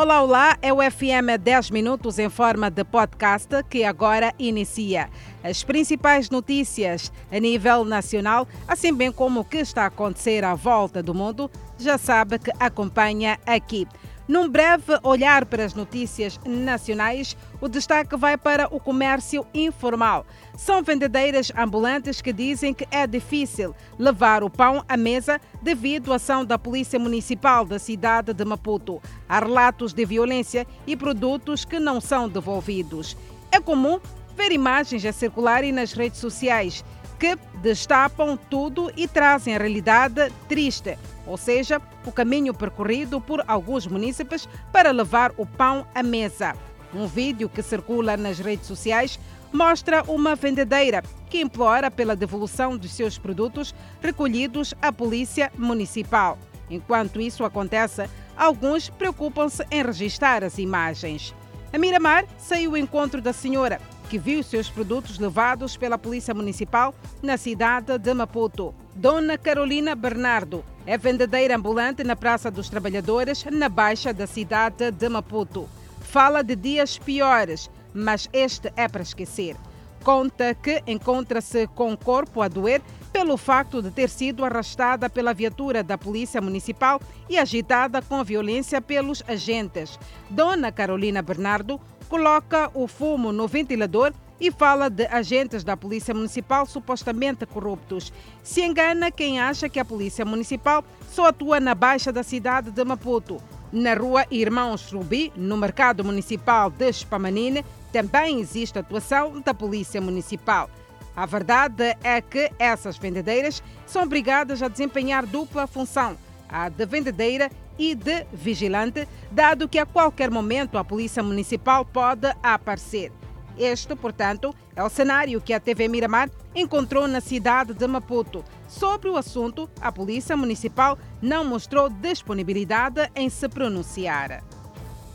Olá, olá, é o FM 10 Minutos em forma de podcast que agora inicia. As principais notícias a nível nacional, assim bem como o que está a acontecer à volta do mundo, já sabe que acompanha aqui. Num breve olhar para as notícias nacionais, o destaque vai para o comércio informal. São vendedeiras ambulantes que dizem que é difícil levar o pão à mesa devido à ação da Polícia Municipal da cidade de Maputo. Há relatos de violência e produtos que não são devolvidos. É comum ver imagens a circularem nas redes sociais que destapam tudo e trazem a realidade triste, ou seja, o caminho percorrido por alguns munícipes para levar o pão à mesa. Um vídeo que circula nas redes sociais mostra uma vendedeira que implora pela devolução dos seus produtos recolhidos à Polícia Municipal. Enquanto isso acontece, alguns preocupam-se em registrar as imagens. A Miramar saiu ao encontro da senhora que viu seus produtos levados pela Polícia Municipal na cidade de Maputo. Dona Carolina Bernardo é vendedeira ambulante na Praça dos Trabalhadores, na Baixa da cidade de Maputo. Fala de dias piores, mas este é para esquecer. Conta que encontra-se com o corpo a doer pelo facto de ter sido arrastada pela viatura da Polícia Municipal e agitada com violência pelos agentes. Dona Carolina Bernardo coloca o fumo no ventilador e fala de agentes da Polícia Municipal supostamente corruptos. Se engana quem acha que a Polícia Municipal só atua na baixa da cidade de Maputo. Na rua Irmãos Rubi, no mercado municipal de Spamanine, também existe atuação da Polícia Municipal. A verdade é que essas vendedeiras são obrigadas a desempenhar dupla função, a de vendedeira e de vigilante, dado que a qualquer momento a Polícia Municipal pode aparecer. Este, portanto, é o cenário que a TV Miramar encontrou na cidade de Maputo. Sobre o assunto, a Polícia Municipal não mostrou disponibilidade em se pronunciar.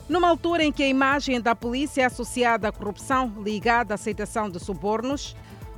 Numa altura em que a imagem da polícia é associada à corrupção ligada à aceitação de subornos,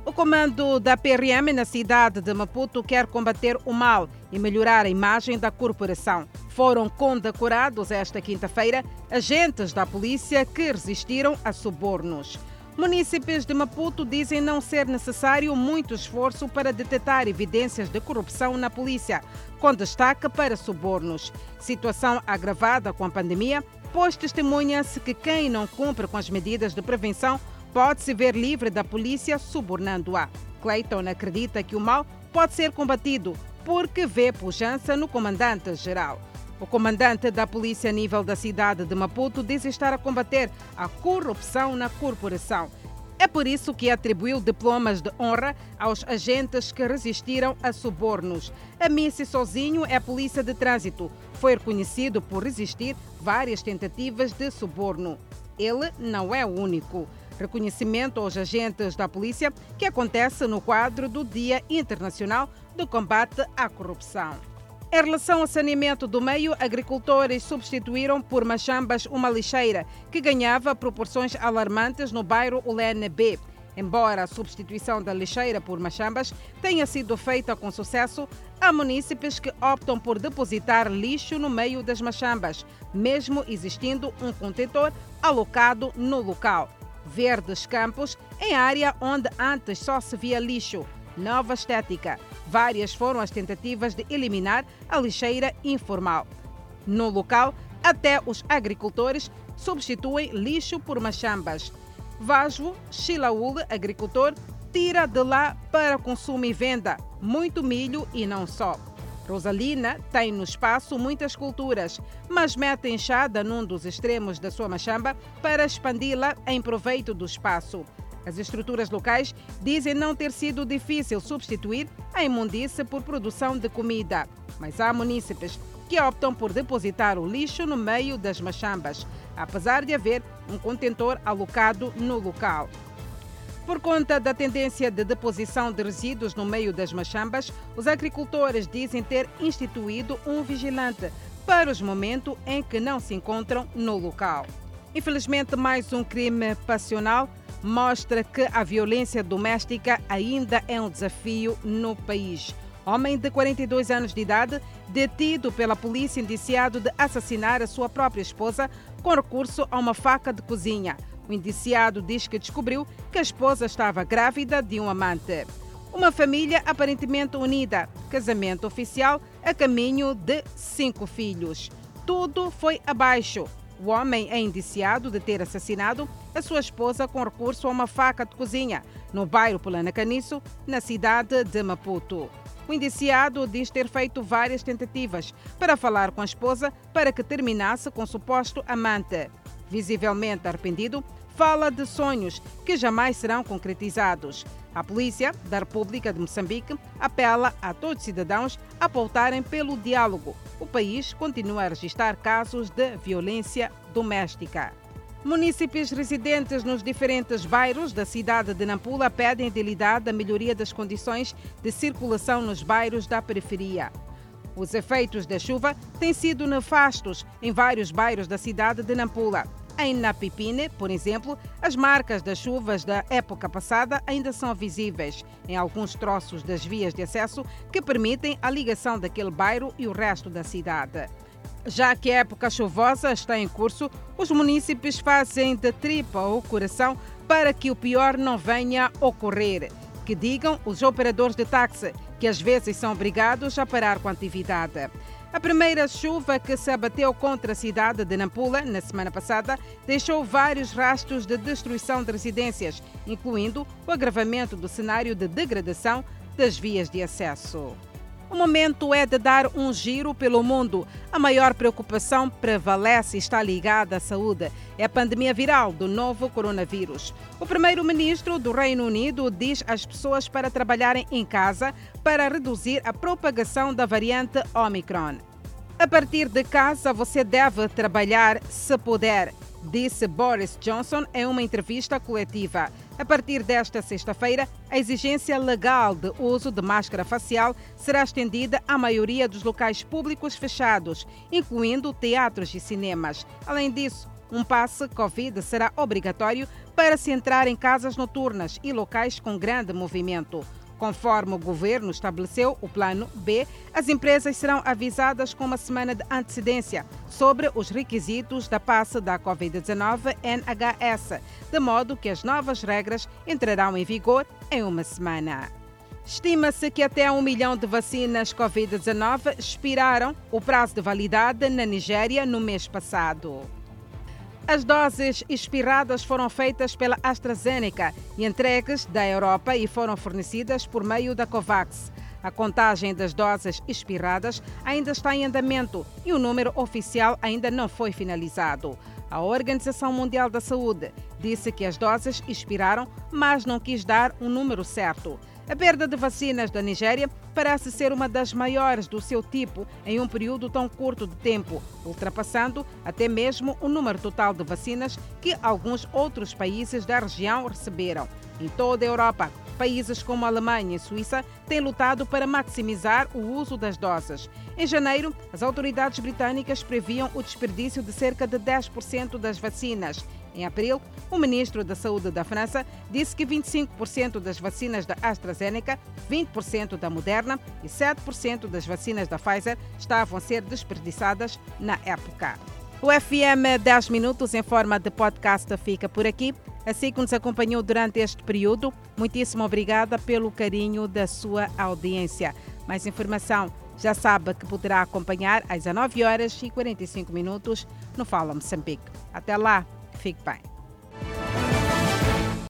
o comando da PRM na cidade de Maputo quer combater o mal e melhorar a imagem da corporação. Foram condecorados esta quinta-feira agentes da polícia que resistiram a subornos. Munícipes de Maputo dizem não ser necessário muito esforço para detectar evidências de corrupção na polícia, com destaque para subornos. Situação agravada com a pandemia, pois testemunha-se que quem não cumpre com as medidas de prevenção pode se ver livre da polícia subornando-a. Clayton acredita que o mal pode ser combatido porque vê pujança no comandante-geral. O comandante da polícia a nível da cidade de Maputo diz estar a combater a corrupção na corporação. É por isso que atribuiu diplomas de honra aos agentes que resistiram a subornos. A Missy Sozinho é polícia de trânsito. Foi reconhecido por resistir várias tentativas de suborno. Ele não é o único reconhecimento aos agentes da polícia que acontece no quadro do Dia Internacional do Combate à Corrupção. Em relação ao saneamento do meio, agricultores substituíram por machambas uma lixeira que ganhava proporções alarmantes no bairro Ulene B. Embora a substituição da lixeira por machambas tenha sido feita com sucesso, há munícipes que optam por depositar lixo no meio das machambas, mesmo existindo um contentor alocado no local verdes campos em área onde antes só se via lixo. Nova estética. Várias foram as tentativas de eliminar a lixeira informal. No local, até os agricultores substituem lixo por machambas. Vasvo Chilaúl, agricultor, tira de lá para consumo e venda muito milho e não só. Rosalina tem no espaço muitas culturas, mas mete enxada num dos extremos da sua machamba para expandi-la em proveito do espaço. As estruturas locais dizem não ter sido difícil substituir a imundície por produção de comida, mas há munícipes que optam por depositar o lixo no meio das machambas, apesar de haver um contentor alocado no local. Por conta da tendência de deposição de resíduos no meio das machambas, os agricultores dizem ter instituído um vigilante para os momentos em que não se encontram no local. Infelizmente, mais um crime passional mostra que a violência doméstica ainda é um desafio no país. Homem de 42 anos de idade, detido pela polícia indiciado de assassinar a sua própria esposa com recurso a uma faca de cozinha. O indiciado diz que descobriu que a esposa estava grávida de um amante. Uma família aparentemente unida, casamento oficial a caminho de cinco filhos. Tudo foi abaixo. O homem é indiciado de ter assassinado a sua esposa com recurso a uma faca de cozinha no bairro Polana Caniço, na cidade de Maputo. O indiciado diz ter feito várias tentativas para falar com a esposa para que terminasse com o suposto amante. Visivelmente arrependido, fala de sonhos que jamais serão concretizados. A polícia da República de Moçambique apela a todos os cidadãos a pautarem pelo diálogo. O país continua a registrar casos de violência doméstica. Municípios residentes nos diferentes bairros da cidade de Nampula pedem a melhoria das condições de circulação nos bairros da periferia. Os efeitos da chuva têm sido nefastos em vários bairros da cidade de Nampula. Em Napipine, por exemplo, as marcas das chuvas da época passada ainda são visíveis em alguns troços das vias de acesso que permitem a ligação daquele bairro e o resto da cidade. Já que a época chuvosa está em curso, os municípios fazem de tripa o coração para que o pior não venha a ocorrer. Que digam os operadores de táxi, que às vezes são obrigados a parar com a atividade. A primeira chuva que se abateu contra a cidade de Nampula na semana passada deixou vários rastros de destruição de residências, incluindo o agravamento do cenário de degradação das vias de acesso. O momento é de dar um giro pelo mundo. A maior preocupação prevalece e está ligada à saúde. É a pandemia viral do novo coronavírus. O primeiro-ministro do Reino Unido diz às pessoas para trabalharem em casa para reduzir a propagação da variante Omicron. A partir de casa, você deve trabalhar se puder disse Boris Johnson em uma entrevista coletiva. A partir desta sexta-feira, a exigência legal de uso de máscara facial será estendida à maioria dos locais públicos fechados, incluindo teatros e cinemas. Além disso, um passe Covid será obrigatório para se entrar em casas noturnas e locais com grande movimento. Conforme o governo estabeleceu o plano B, as empresas serão avisadas com uma semana de antecedência sobre os requisitos da passe da Covid-19 NHS, de modo que as novas regras entrarão em vigor em uma semana. Estima-se que até um milhão de vacinas Covid-19 expiraram o prazo de validade na Nigéria no mês passado. As doses expiradas foram feitas pela AstraZeneca e entregues da Europa e foram fornecidas por meio da COVAX. A contagem das doses expiradas ainda está em andamento e o número oficial ainda não foi finalizado. A Organização Mundial da Saúde disse que as doses expiraram, mas não quis dar um número certo. A perda de vacinas da Nigéria parece ser uma das maiores do seu tipo em um período tão curto de tempo, ultrapassando até mesmo o número total de vacinas que alguns outros países da região receberam. Em toda a Europa, países como Alemanha e Suíça têm lutado para maximizar o uso das doses. Em janeiro, as autoridades britânicas previam o desperdício de cerca de 10% das vacinas. Em abril, o ministro da Saúde da França disse que 25% das vacinas da AstraZeneca, 20% da Moderna e 7% das vacinas da Pfizer estavam a ser desperdiçadas na época. O FM 10 Minutos em forma de podcast fica por aqui. Assim que nos acompanhou durante este período, muitíssimo obrigada pelo carinho da sua audiência. Mais informação já sabe que poderá acompanhar às 19 horas e 45 minutos no Fala Moçambique. Até lá! Fique bem.